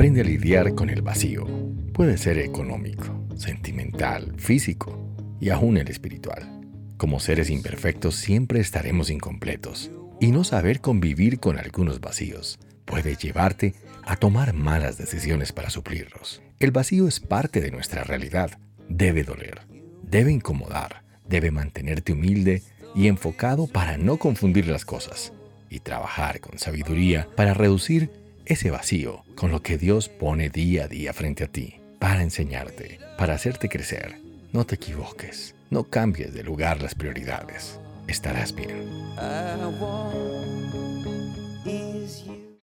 Aprende a lidiar con el vacío. Puede ser económico, sentimental, físico y aún el espiritual. Como seres imperfectos siempre estaremos incompletos y no saber convivir con algunos vacíos puede llevarte a tomar malas decisiones para suplirlos. El vacío es parte de nuestra realidad. Debe doler, debe incomodar, debe mantenerte humilde y enfocado para no confundir las cosas y trabajar con sabiduría para reducir ese vacío con lo que Dios pone día a día frente a ti, para enseñarte, para hacerte crecer. No te equivoques, no cambies de lugar las prioridades. Estarás bien.